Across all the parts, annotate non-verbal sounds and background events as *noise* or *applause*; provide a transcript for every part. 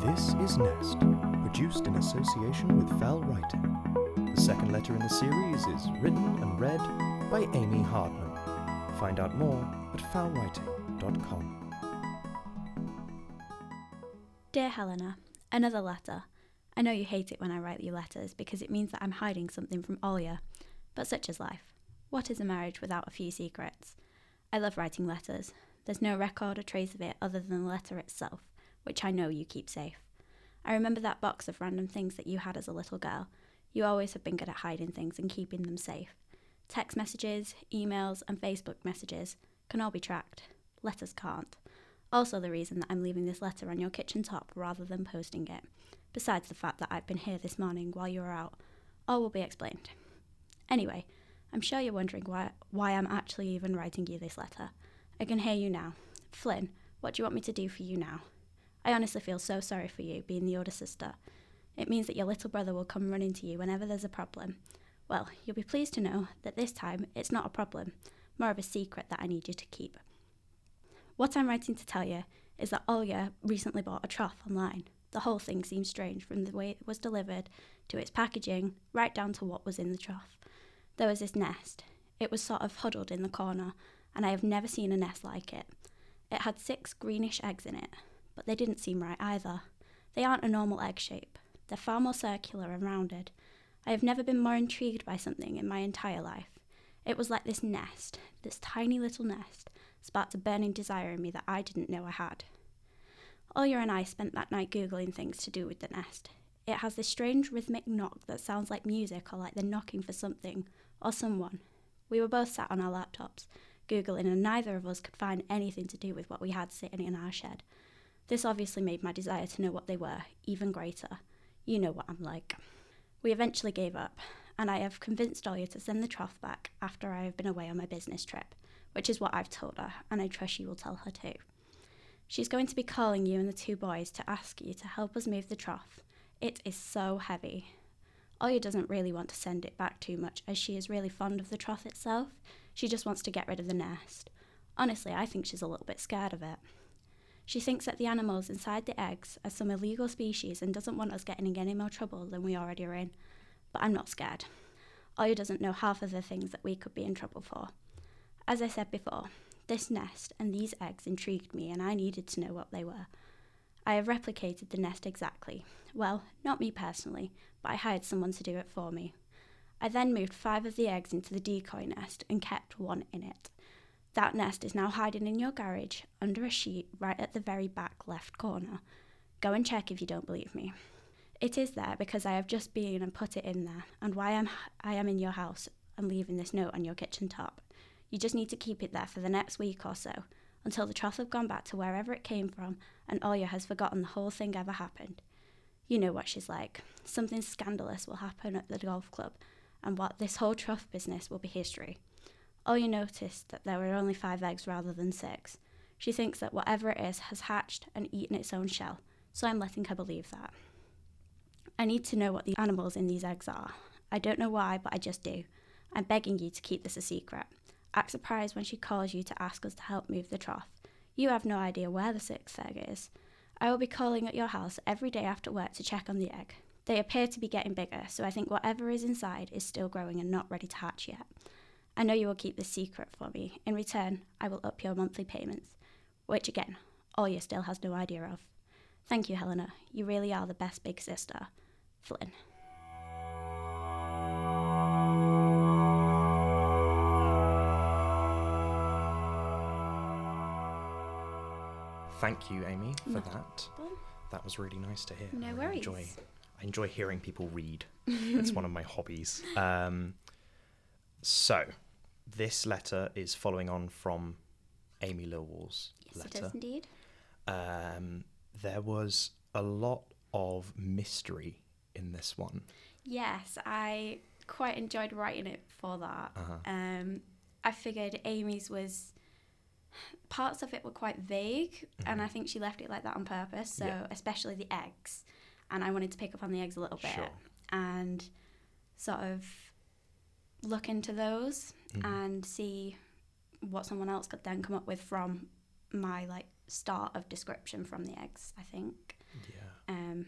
This is Nest, produced in association with Fell Writing. The second letter in the series is written and read by Amy Hardman. Find out more at foulwriting.com. Dear Helena, another letter. I know you hate it when I write you letters because it means that I'm hiding something from Olya, but such is life. What is a marriage without a few secrets? I love writing letters. There's no record or trace of it other than the letter itself, which I know you keep safe. I remember that box of random things that you had as a little girl. You always have been good at hiding things and keeping them safe. Text messages, emails, and Facebook messages can all be tracked. Letters can't. Also, the reason that I'm leaving this letter on your kitchen top rather than posting it, besides the fact that I've been here this morning while you were out, all will be explained. Anyway, I'm sure you're wondering why, why I'm actually even writing you this letter. I can hear you now. Flynn, what do you want me to do for you now? I honestly feel so sorry for you, being the older sister. It means that your little brother will come running to you whenever there's a problem. Well, you'll be pleased to know that this time it's not a problem, more of a secret that I need you to keep. What I'm writing to tell you is that Olya recently bought a trough online. The whole thing seems strange from the way it was delivered to its packaging, right down to what was in the trough. There was this nest. It was sort of huddled in the corner, and I have never seen a nest like it. It had six greenish eggs in it, but they didn't seem right either. They aren't a normal egg shape, they're far more circular and rounded. I have never been more intrigued by something in my entire life. It was like this nest, this tiny little nest, sparked a burning desire in me that I didn't know I had. Olya and I spent that night Googling things to do with the nest. It has this strange rhythmic knock that sounds like music or like they're knocking for something or someone. We were both sat on our laptops, Googling, and neither of us could find anything to do with what we had sitting in our shed. This obviously made my desire to know what they were even greater. You know what I'm like. We eventually gave up, and I have convinced Olya to send the trough back after I have been away on my business trip, which is what I've told her, and I trust you will tell her too. She's going to be calling you and the two boys to ask you to help us move the trough. It is so heavy. Olya doesn't really want to send it back too much as she is really fond of the trough itself. She just wants to get rid of the nest. Honestly, I think she's a little bit scared of it. She thinks that the animals inside the eggs are some illegal species and doesn't want us getting in any more trouble than we already are in. But I'm not scared. Olya doesn't know half of the things that we could be in trouble for. As I said before, this nest and these eggs intrigued me and I needed to know what they were. I have replicated the nest exactly. Well, not me personally, but I hired someone to do it for me. I then moved five of the eggs into the decoy nest and kept one in it. That nest is now hiding in your garage under a sheet right at the very back left corner. Go and check if you don't believe me. It is there because I have just been and put it in there, and why I'm, I am in your house and leaving this note on your kitchen top. You just need to keep it there for the next week or so, until the trough have gone back to wherever it came from and Olya has forgotten the whole thing ever happened. You know what she's like. Something scandalous will happen at the golf club, and what this whole trough business will be history. Oh, Olya noticed that there were only five eggs rather than six. She thinks that whatever it is has hatched and eaten its own shell, so I'm letting her believe that. I need to know what the animals in these eggs are. I don't know why, but I just do. I'm begging you to keep this a secret. Act surprised when she calls you to ask us to help move the trough. You have no idea where the sixth egg is. I will be calling at your house every day after work to check on the egg. They appear to be getting bigger, so I think whatever is inside is still growing and not ready to hatch yet. I know you will keep this secret for me. In return, I will up your monthly payments, which again, Olya still has no idea of. Thank you, Helena. You really are the best big sister. Flynn. Thank you, Amy, for Not that. That was really nice to hear. No I worries. Enjoy, I enjoy hearing people read. *laughs* it's one of my hobbies. Um, so, this letter is following on from Amy Lilwall's Yes, it letter. is indeed. Um, there was a lot of mystery in this one. Yes, I quite enjoyed writing it for that. Uh-huh. Um, I figured Amy's was parts of it were quite vague, and I think she left it like that on purpose. So Mm-hmm. Yeah. especially the eggs, and I wanted to pick up on the eggs a little bit Sure. and sort of look into those Mhm. and see what someone else could then come up with from my like start of description from the eggs. I think. Yeah. Um,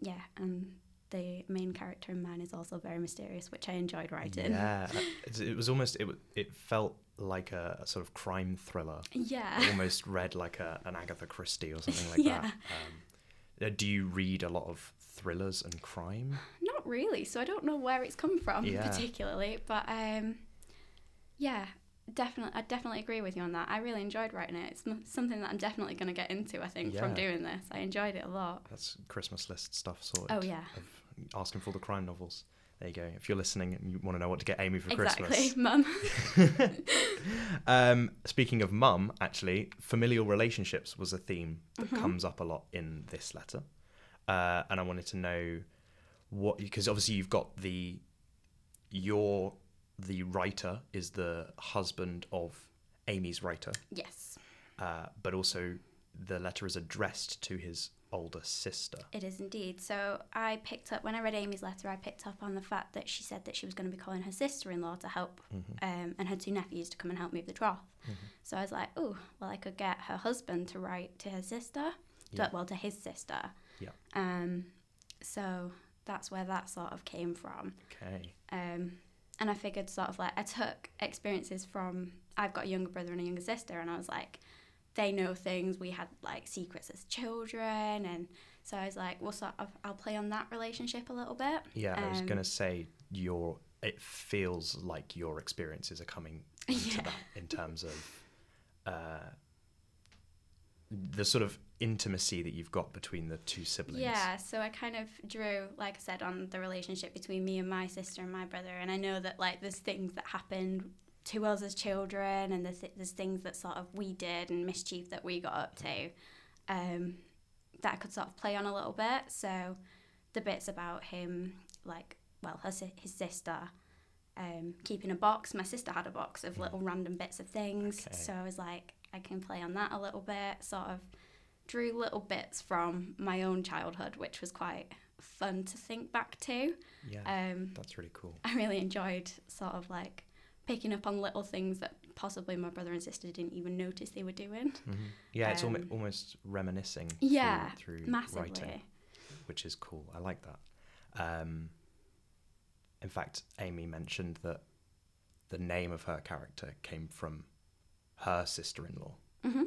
yeah, and the main character in mine is also very mysterious, which I enjoyed writing. Yeah. *laughs* It was almost it. It felt like a, a sort of crime thriller. Yeah. It almost read like a, an Agatha Christie or something like *laughs* Yeah. that. Um, uh, do you read a lot of thrillers and crime? Not really, so I don't know where it's come from Yeah. particularly, but um, yeah, definitely, I definitely agree with you on that. I really enjoyed writing it. It's something that I'm definitely going to get into. I think from doing this, I enjoyed it a lot. That's Christmas list stuff sorted. Oh yeah, Of asking for the crime novels. There you go. If you're listening and you want to know what to get Amy for exactly, Christmas. *laughs* mum. *laughs* um, speaking of mum, actually, familial relationships was a theme that Mhm. comes up a lot in this letter. Uh, and I wanted to know what, because obviously you've got the, your, the writer is the husband of Amy's writer, yes, uh, but also the letter is addressed to his older sister. it is indeed. So I picked up when I read Amy's letter. I picked up on the fact that she said that she was going to be calling her sister-in-law to help, Mm-hmm. um, and her two nephews to come and help move the trough. So I was like, oh, well, I could get her husband to write to her sister, Yeah. to, well, to his sister. Yeah. Um, so that's where that sort of came from. Okay. Um, and I figured sort of like I took experiences from I've got a younger brother and a younger sister, and I was like, they know things. We had like secrets as children, and so I was like, well, sort of I'll play on that relationship a little bit. Yeah, I was Um, gonna say your. It feels like your experiences are coming into *laughs* Yeah. that in terms of uh, the sort of intimacy that you've got between the two siblings. Yeah, so I kind of drew, like I said, on the relationship between me and my sister and my brother, and I know that like there's things that happened to us as children, and there's there's things that sort of we did and mischief that we got up to, um, that I could sort of play on a little bit. So the bits about him, like well, her his sister. Um, keeping a box. My sister had a box of little random bits of things, Okay. so I was like, I can play on that a little bit. Sort of drew little bits from my own childhood, which was quite fun to think back to. Yeah, Um, that's really cool. I really enjoyed sort of like picking up on little things that possibly my brother and sister didn't even notice they were doing. hmm Yeah, it's um, almost almost reminiscing. Yeah, through, through Massively. writing, which is cool. I like that. Um, in fact, Amy mentioned that the name of her character came from her sister-in-law. hmm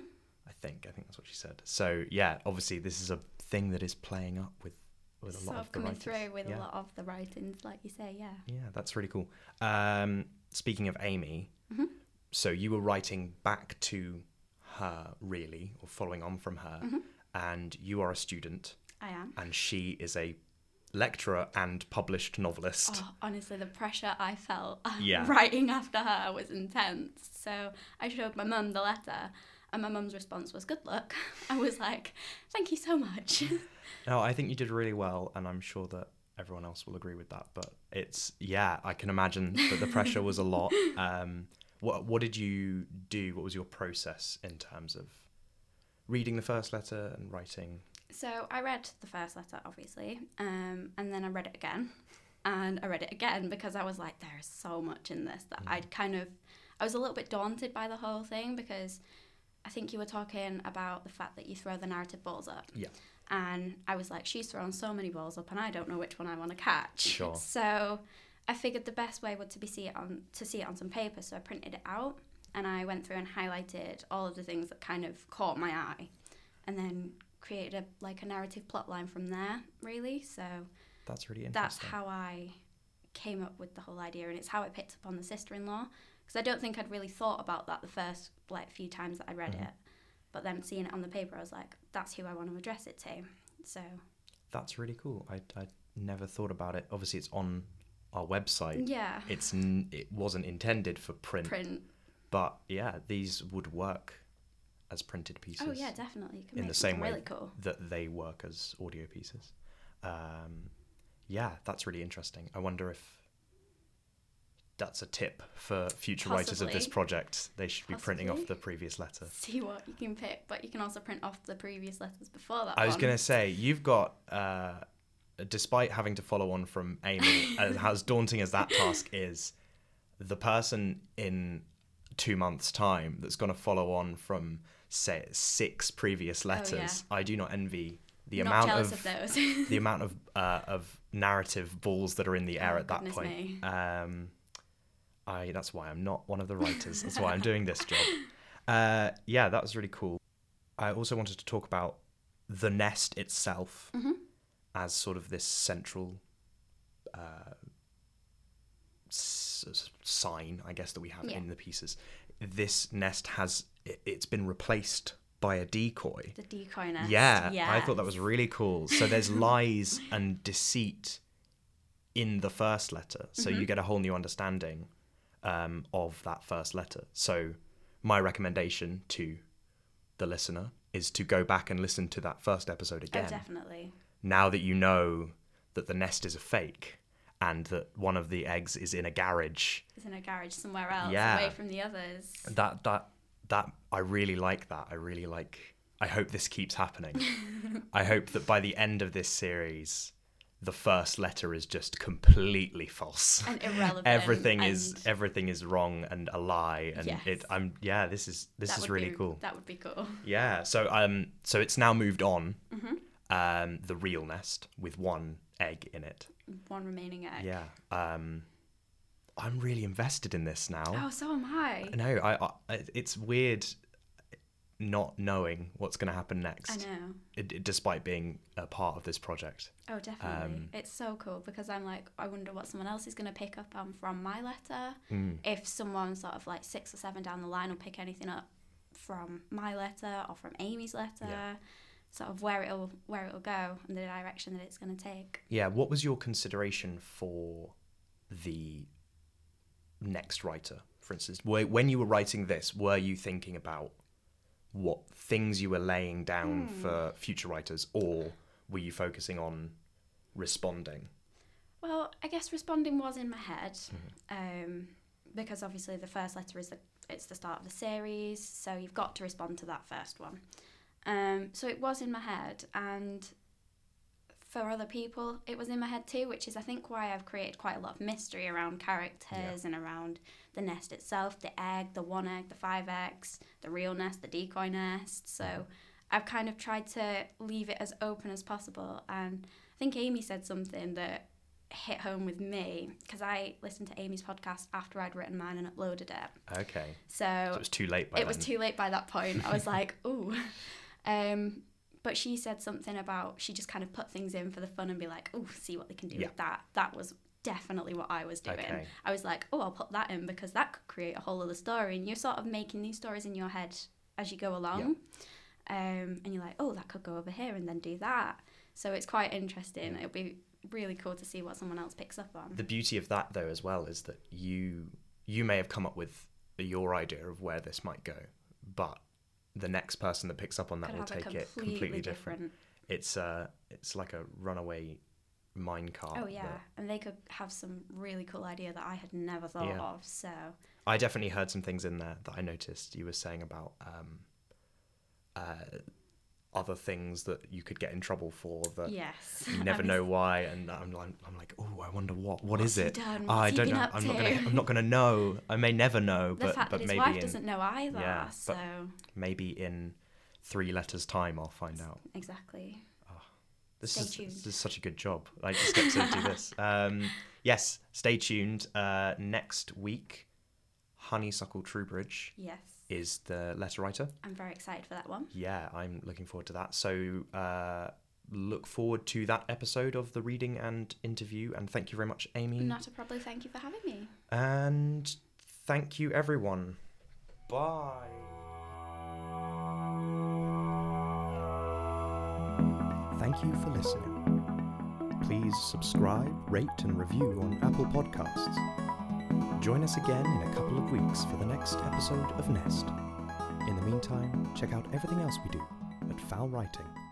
I think. I think that's what she said. So yeah, obviously this is a thing that is playing up with with a Sort lot of of the coming writers. through with yeah. a lot of the writings, like you say, yeah. Yeah, that's really cool. Um, speaking of Amy, Mhm. so you were writing back to her, really, or following on from her, Mhm. and you are a student, I am. and she is a lecturer and published novelist. Oh, honestly, the pressure I felt *laughs* Yeah. writing after her was intense. So I showed my mum the letter, and my mum's response was, "Good luck." *laughs* I was like, "Thank you so much." No, *laughs* I think you did really well, and I'm sure that everyone else will agree with that. But it's yeah, I can imagine that the pressure was a lot. Um, what what did you do? What was your process in terms of reading the first letter and writing? So I read the first letter, obviously, um, and then I read it again, and I read it again because I was like, there is so much in this that I'd kind of, I was a little bit daunted by the whole thing because I think you were talking about the fact that you throw the narrative balls up. Yeah. And I was like, she's thrown so many balls up, and I don't know which one I want to catch. Sure. So I figured the best way would to be see it on to see it on some paper. So I printed it out, and I went through and highlighted all of the things that kind of caught my eye, and then created a like a narrative plot line from there. Really, so That's really that's how I came up with the whole idea, and it's how I picked up on the sister-in-law because I don't think I'd really thought about that the first like few times that I read Mhm. it, but then seeing it on the paper, I was like, that's who I want to address it to. So That's really cool. I I never thought about it. Obviously, it's on our website. yeah, It's n- it wasn't intended for print, print. but yeah, these would work as printed pieces. Oh yeah, definitely. You can in the same way really cool. that they work as audio pieces. Um, yeah, that's really interesting. I wonder if that's a tip for future writers of this project. They should be printing off the previous letter. *laughs* See what you can pick, but you can also print off the previous letters before that. I was going to say, you've got, uh, despite having to follow on from Amy, *laughs* as, as daunting as that task is, the person in two months' time that's going to follow on from, say, six previous letters, Oh, yeah. I do not envy the Not amount of, of, *laughs* the amount of *laughs* uh, of narrative balls that are in the air Oh, at that point. Um, I that's why I'm not one of the writers. That's why I'm doing this job. *laughs* Uh, yeah, that was really cool. I also wanted to talk about the nest itself Mhm. as sort of this central uh, s- sign, I guess, that we have Yeah. in the pieces. This nest has it, it's been replaced by a decoy. The decoy nest. Yeah, I thought that was really cool. So there's *laughs* lies and deceit in the first letter, so Mm-hmm. you get a whole new understanding um, of that first letter. So my recommendation to the listener is to go back and listen to that first episode again. Oh, again. definitely. now that you know that the nest is a fake and that one of the eggs is in a garage It's in a garage somewhere else, Yeah. away from the others. that that that I really like that. I really like. I hope this keeps happening. *laughs* I hope that by the end of this series, the first letter is just completely false. *laughs* And irrelevant. everything is everything is wrong and a lie, and Yes. it. I'm yeah. This is this that is really be- cool. That would be cool. *laughs* Yeah. So um. So it's now moved on. Mm-hmm. Um. The real nest with one egg in it. One remaining egg. Yeah. Um. I'm really invested in this now. Oh, so am I. No, I, I it's weird not knowing what's going to happen next. I know. it, it- despite being a part of this project. Oh, definitely. Um, it's so cool because I'm like, I wonder what someone else is going to pick up on from my letter. Mm. If someone sort of like six or seven down the line will pick anything up from my letter or from Amy's letter, Yeah. Sort of where it'll where it'll go and the direction that it's going to take. Yeah, what was your consideration for the next writer, for instance? Wh- When you were writing this, were you thinking about what things you were laying down Hmm. for future writers, or were you focusing on responding? Well, I guess responding was in my head, Mm-hmm. um, because obviously the first letter is the it's the start of the series, so you've got to respond to that first one. Um, so it was in my head, and for other people, it was in my head too, which is I think why I've created quite a lot of mystery around characters and around the nest itself, the egg, the one egg, the five eggs, the real nest, the decoy nest. So I've kind of tried to leave it as open as possible, and I think Amy said something that hit home with me because I listened to Amy's podcast after I'd written mine and uploaded it. Okay, So, so it was too late by it then. was too late by that point. I was *laughs* like, ooh. Um, but she said something about she just kind of put things in for the fun and be like, oh, see what they can do Yeah. with that. That was definitely what I was doing. Okay. I was like, oh, I'll put that in because that could create a whole other story. And you're sort of making these stories in your head as you go along. Um, and you're like, oh, that could go over here and then do that. So it's quite interesting. It'll be really cool to see what someone else picks up on. the beauty of that though as well is that you you may have come up with your idea of where this might go but the next person that picks up on that Could will take it completely completely different. different. it's uh it's like a runaway minecart Oh yeah, that- and they could have some really cool idea that I had never thought Yeah. of. So i definitely heard some things in there that i noticed you were saying about um uh other things that you could get in trouble for that yes, you *laughs* never know why and i'm like i'm like oh i wonder what what is What's he it? done? Oh, i don't know i'm not gonna i'm not gonna know. I may never know The but fact but that his maybe wife in, doesn't know either. yeah, so. maybe in three letters time i'll find out. exactly. this Stay is this is such a good job. I just get to do this. *laughs* Um yes stay tuned. Uh next week honeysuckle truebridge Yes, is the letter writer I'm very excited for that one. yeah i'm looking forward to that so uh look forward to that episode of the reading and interview and thank you very much amy Not a problem. Thank you for having me. and thank you everyone bye Thank you for listening. Please subscribe, rate, and review on Apple Podcasts. Join us again in a couple of weeks for the next episode of Nest. In the meantime, check out everything else we do at foulwriting.com.